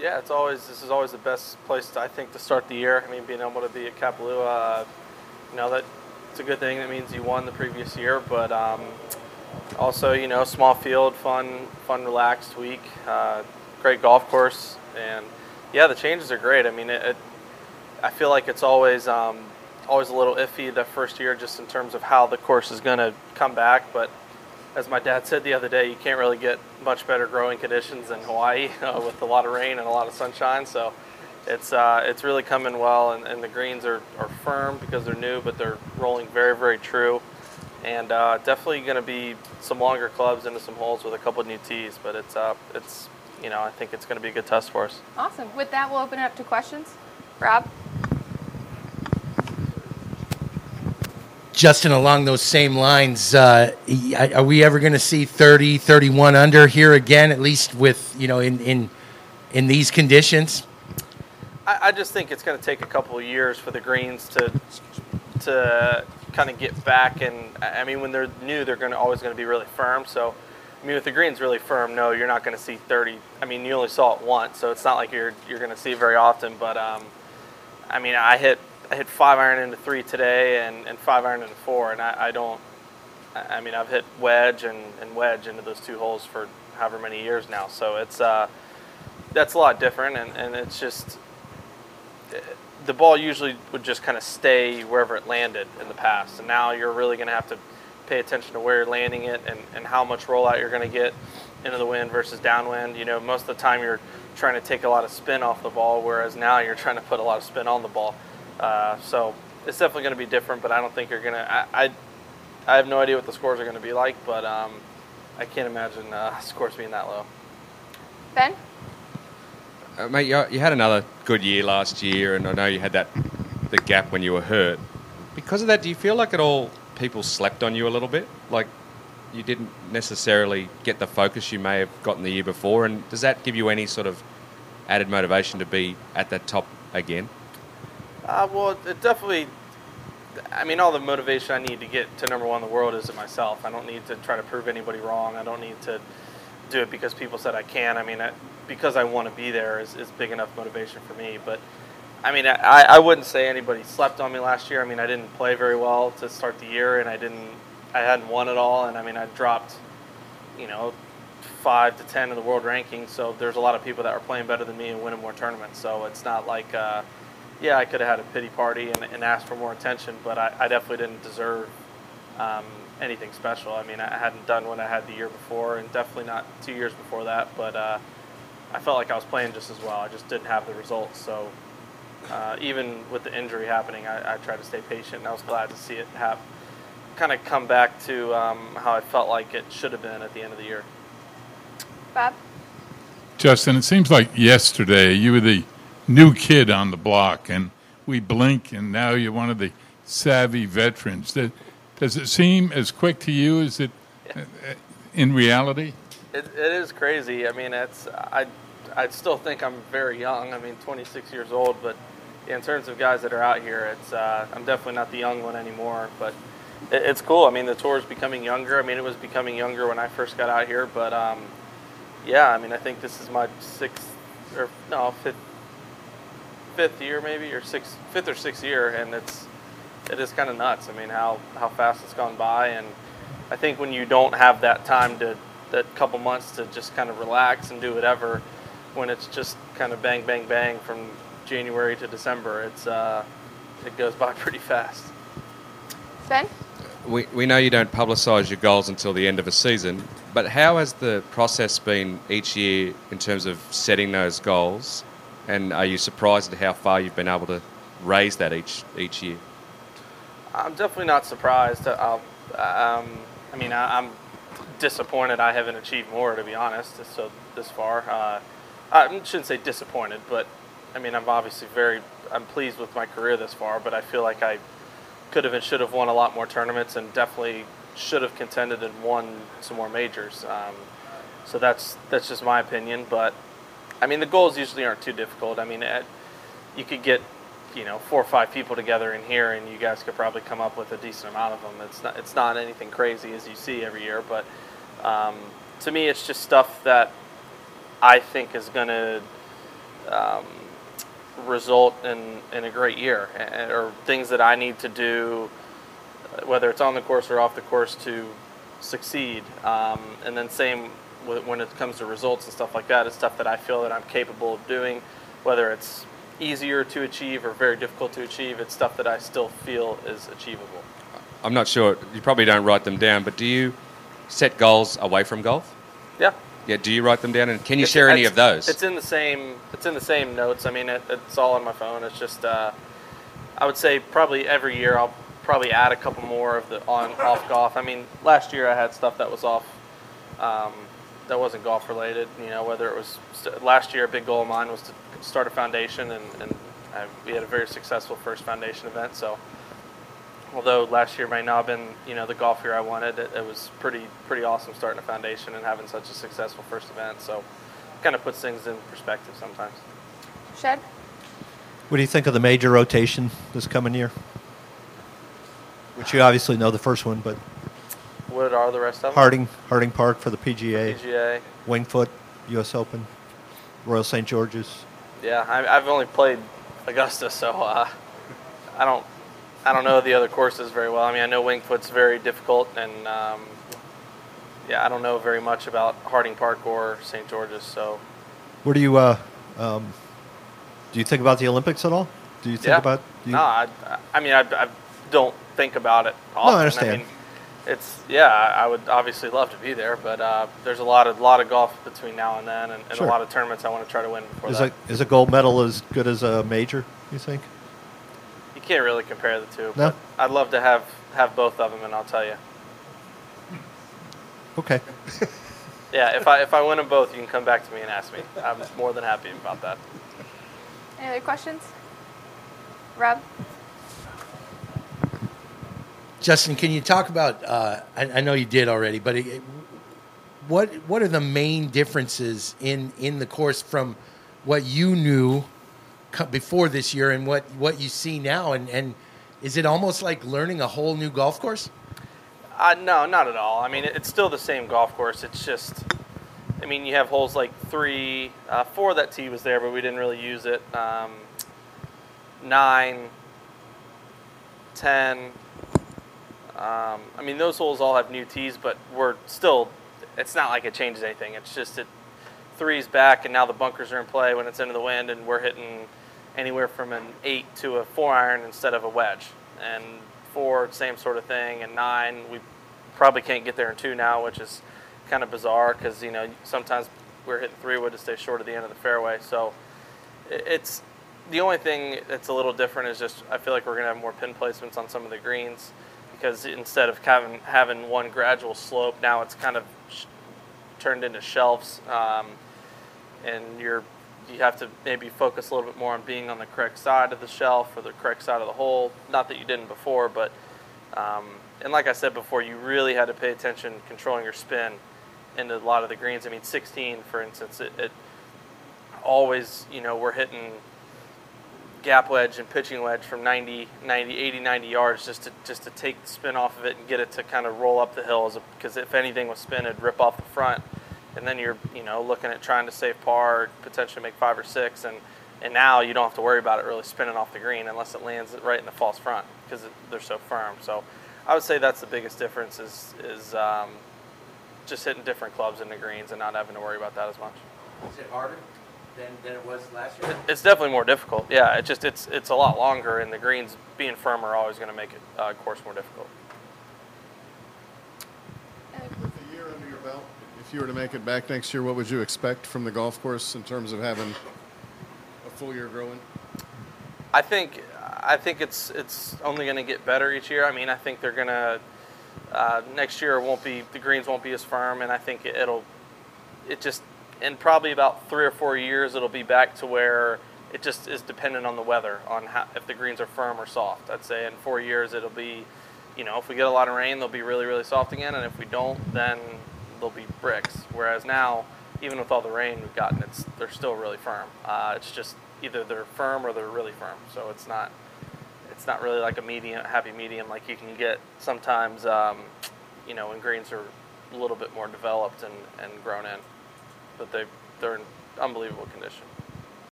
Yeah, it's always this is always the best place to, I think to start the year. I mean, being able to be at Kapalua, uh, you know that it's a good thing. That means you won the previous year, but um, also you know small field, fun, fun, relaxed week, uh, great golf course, and yeah, the changes are great. I mean, it, it I feel like it's always um, always a little iffy the first year, just in terms of how the course is going to come back, but as my dad said the other day, you can't really get much better growing conditions than Hawaii uh, with a lot of rain and a lot of sunshine. So it's uh, it's really coming well, and, and, the greens are, are firm because they're new, but they're rolling very very true, and uh, definitely going to be some longer clubs into some holes with a couple new tees. But it's uh, it's you know I think it's going to be a good test for us. Awesome. With that, we'll open it up to questions. Rob. Justin, along those same lines, uh, are we ever going to see 30, 31 under here again, at least with, you know, in, in, in these conditions? I, I just think it's going to take a couple of years for the greens to, to kind of get back. And I mean, when they're new, they're going to always going to be really firm. So, I mean, with the greens really firm, no, you're not going to see 30. I mean, you only saw it once, so it's not like you're, you're going to see it very often. But, um, I mean, I hit I hit five iron into three today and, and five iron into four, and I, I don't. I mean, I've hit wedge and, and wedge into those two holes for however many years now, so it's uh, that's a lot different, and, and it's just the ball usually would just kind of stay wherever it landed in the past, and now you're really going to have to pay attention to where you're landing it and, and how much rollout you're going to get into the wind versus downwind. You know, most of the time you're trying to take a lot of spin off the ball, whereas now you're trying to put a lot of spin on the ball. Uh, so it's definitely going to be different, but I don't think you're going to. I, I have no idea what the scores are going to be like, but um, I can't imagine uh, scores being that low. Ben? Uh, mate, you, you had another good year last year, and I know you had that the gap when you were hurt. Because of that, do you feel like it all people slept on you a little bit? Like you didn't necessarily get the focus you may have gotten the year before, and does that give you any sort of added motivation to be at that top again? Uh, well, it definitely. I mean, all the motivation I need to get to number one in the world is in myself. I don't need to try to prove anybody wrong. I don't need to do it because people said I can. I mean, I, because I want to be there is, is big enough motivation for me. But I mean, I, I wouldn't say anybody slept on me last year. I mean, I didn't play very well to start the year, and I didn't. I hadn't won at all, and I mean, I dropped, you know, five to ten in the world ranking. So there's a lot of people that were playing better than me and winning more tournaments. So it's not like. Uh, yeah, I could have had a pity party and, and asked for more attention, but I, I definitely didn't deserve um, anything special. I mean, I hadn't done what I had the year before, and definitely not two years before that. But uh, I felt like I was playing just as well. I just didn't have the results. So uh, even with the injury happening, I, I, tried to stay patient, and I was glad to see it have kind of come back to um, how I felt like it should have been at the end of the year. Bob. Justin, it seems like yesterday you were the new kid on the block, and we blink, and now you're one of the savvy veterans. Does it seem as quick to you as it uh, in reality? It, it is crazy. I mean, it's I I still think I'm very young. I mean, 26 years old, but in terms of guys that are out here, it's uh, I'm definitely not the young one anymore. But it, it's cool. I mean, the tour is becoming younger. I mean, it was becoming younger when I first got out here, but um, yeah, I mean, I think this is my sixth or no fifth fifth year maybe or sixth fifth or sixth year, and it's it is kind of nuts. I mean, how how fast it's gone by, and I think when you don't have that time to that couple months to just kind of relax and do whatever, when it's just kind of bang bang bang from January to December, it's uh, it goes by pretty fast. Ben. We, we know you don't publicise your goals until the end of a season, but how has the process been each year in terms of setting those goals and are you surprised at how far you've been able to raise that each each year? I'm definitely not surprised. Uh, um, I mean, I, am disappointed I haven't achieved more, to be honest. So this far, uh, I shouldn't say disappointed, but I mean, I'm obviously very, I'm pleased with my career this far. But I feel like I could have and should have won a lot more tournaments, and definitely should have contended and won some more majors. Um, so that's that's just my opinion, but I mean, the goals usually aren't too difficult. I mean, it, you could get, you know, four or five people together in here, and you guys could probably come up with a decent amount of them. It's not, it's not anything crazy as you see every year, but um, to me, it's just stuff that I think is going to um, result in, in a great year, and, or things that I need to do, uh, whether it's on the course or off the course, to succeed. Um, and then same when it comes to results and stuff like that, it's stuff that I feel that I'm capable of doing, whether it's easier to achieve or very difficult to achieve. It's stuff that I still feel is achievable. I'm not sure. You probably don't write them down, but do you set goals away from golf? Yeah. Yeah. Do you write them down, and can you It's- share any of those? It's in the same. It's in the same notes. I mean, it, it's all on my phone. It's just. Uh, I would say probably every year I'll probably add a couple more of the on off golf. I mean, last year I had stuff that was off. Um, that wasn't golf related. You know, whether it was st- last year, a big goal of mine was to start a foundation, and, and I, we had a very successful first foundation event. So, although last year might not have been you know the golf year I wanted, it, it was pretty pretty awesome starting a foundation and having such a successful first event. So, kind of puts things in perspective sometimes. Shed? What do you think of the major rotation this coming year? Which you obviously know the first one, but What are the rest of them? Harding, Harding Park for the PGA, PGA. Wingfoot, U.S. Open, Royal St. George's. Yeah, I, I've only played Augusta, so uh, I don't I don't know the other courses very well. I mean, I know Wingfoot's very difficult, and um, yeah, I don't know very much about Harding Park or St. George's. So Where do you, uh, um, do you think about the Olympics at all? Do you think yeah, about? You, no, I, I mean, I, I don't think about it. Often. Oh, I understand. mean, it's yeah, I I would obviously love to be there, but uh, there's a lot of lot of golf between now and then, and, and Sure. a lot of tournaments I want to try to win before is that. a is a gold medal as good as a major? You think? You can't really compare the two. No? But I'd love to have have both of them, and I'll tell you. Okay. Yeah, if I if I win them both, you can come back to me and ask me. I'm more than happy about that. Any other questions? Rob? Justin, can you talk about? Uh, I, I know you did already, but it, what what are the main differences in in the course from what you knew before this year and what what you see now? And and is it almost like learning a whole new golf course? Uh, no, not at all. I mean, it- it's still the same golf course. It's just, I mean, you have holes like three, uh, four that tee was there, but we didn't really use it. Um, nine, ten. Um, I mean, those holes all have new tees, but we're still. It's not like it changes anything. It's just it. Three's back, and now the bunkers are in play when it's into the wind, and we're hitting anywhere from an eight to a four iron instead of a wedge. And four, same sort of thing. And nine, we probably can't get there in two now, which is kind of bizarre because you know sometimes we're hitting three wood to stay short of the end of the fairway. So it's the only thing that's a little different is just I feel like we're gonna have more pin placements on some of the greens because instead of having having one gradual slope, now it's kind of sh- turned into shelves, um, and you're you have to maybe focus a little bit more on being on the correct side of the shelf or the correct side of the hole. Not that you didn't before, but um, and like I said before, you really had to pay attention controlling your spin into a lot of the greens. I mean, 16, for instance, it, it always, you know, we're hitting gap wedge and pitching wedge from 90, 90, 80, 90 yards just to just to take the spin off of it and get it to kind of roll up the hill. Because if anything was spin, it'd rip off the front, and then you're you know looking at trying to save par, potentially make five or six, and and now you don't have to worry about it really spinning off the green unless it lands right in the false front because they're so firm. So I would say that's the biggest difference is is um, just hitting different clubs in the greens and not having to worry about that as much. Is it harder than, than it was last year? It's definitely more difficult. Yeah, it just it's it's a lot longer, and the greens being firm are always going to make it uh, course more difficult. With a year under your belt, if you were to make it back next year, what would you expect from the golf course in terms of having a full year growing? I think I think it's it's only going to get better each year. I mean, I think they're going to uh, next year won't be the greens won't be as firm, and I think it, it'll it just in probably about three or four years it'll be back to where it just is dependent on the weather on how if the greens are firm or soft. I'd say in four years it'll be you know if we get a lot of rain they'll be really really soft again, and if we don't then they'll be bricks. Whereas now even with all the rain we've gotten, it's they're still really firm. Uh, it's just either they're firm or they're really firm. So it's not it's not really like a medium happy medium like you can get sometimes. Um, you know when greens are a little bit more developed and, and grown in, but they they're in unbelievable condition.